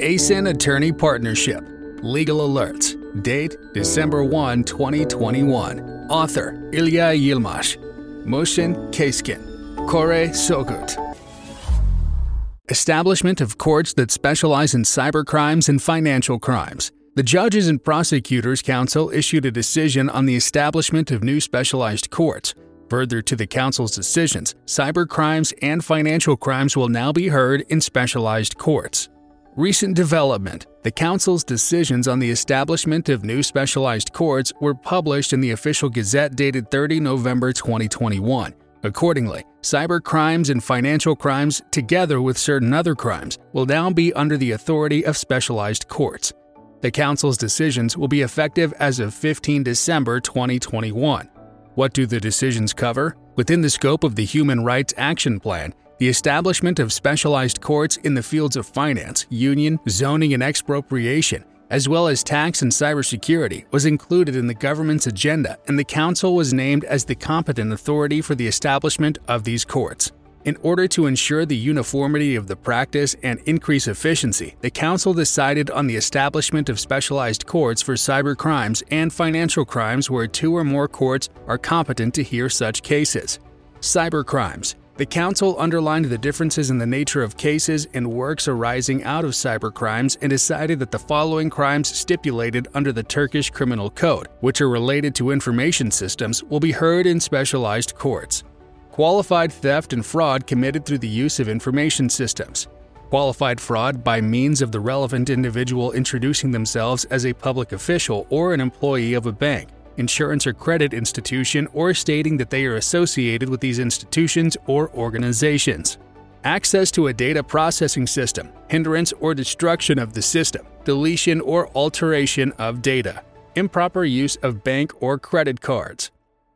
Esin Attorney Partnership. Legal Alerts. Date December 1, 2021. Author Ilay Yilmaz. Motion Keskin. Koray Sogut. Establishment of courts that specialize in cybercrimes and financial crimes. The Judges and Prosecutors Council issued a decision on the establishment of new specialized courts. Further to the Council's decisions, cybercrimes and financial crimes will now be heard in specialized courts. Recent development The Council's decisions on the establishment of new specialized courts were published in the Official Gazette dated 30 November 2021. Accordingly, cyber crimes and financial crimes, together with certain other crimes, will now be under the authority of specialized courts. The Council's decisions will be effective as of 15 December 2021. What do the decisions cover? Within the scope of the Human Rights Action Plan, the establishment of specialized courts in the fields of finance, union, zoning, and expropriation as well as tax and cybersecurity, was included in the government's agenda, and the Council was named as the competent authority for the establishment of these courts. In order to ensure the uniformity of the practice and increase efficiency, the Council decided on the establishment of specialized courts for cyber crimes and financial crimes where two or more courts are competent to hear such cases. Cyber crimes the Council underlined the differences in the nature of cases and works arising out of cybercrimes and decided that the following crimes stipulated under the Turkish Criminal Code, which are related to information systems, will be heard in specialized courts. Qualified theft and fraud committed through the use of information systems. Qualified fraud by means of the relevant individual introducing themselves as a public official or an employee of a bank insurance or credit institution, or stating that they are associated with these institutions or organizations. Access to a data processing system, hindrance or destruction of the system, deletion or alteration of data, improper use of bank or credit cards,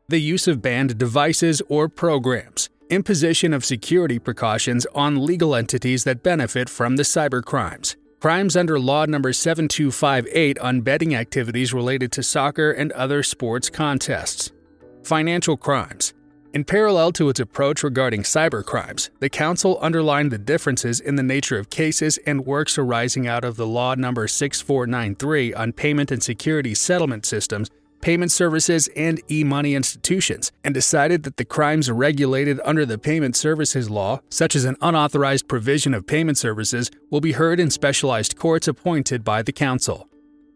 the use of banned devices or programs, imposition of security precautions on legal entities that benefit from the cybercrimes, crimes under Law Number 7258 on betting activities related to soccer and other sports contests. Financial crimes. In parallel to its approach regarding cybercrimes, the Council underlined the differences in the nature of cases and works arising out of the Law Number 6493 on payment and security settlement systems payment services, and e money institutions, and decided that the crimes regulated under the Payment Services Law, such as an unauthorized provision of payment services, will be heard in specialized courts appointed by the Council.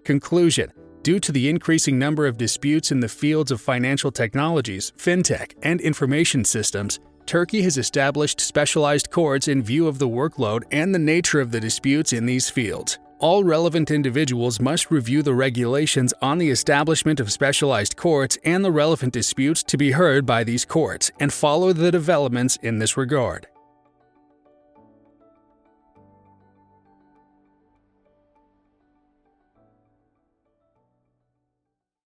Conclusion Due to the increasing number of disputes in the fields of financial technologies, fintech, and information systems, Turkey has established specialized courts in view of the workload and the nature of the disputes in these fields all relevant individuals must review the regulations on the establishment of specialized courts and the relevant disputes to be heard by these courts and follow the developments in this regard.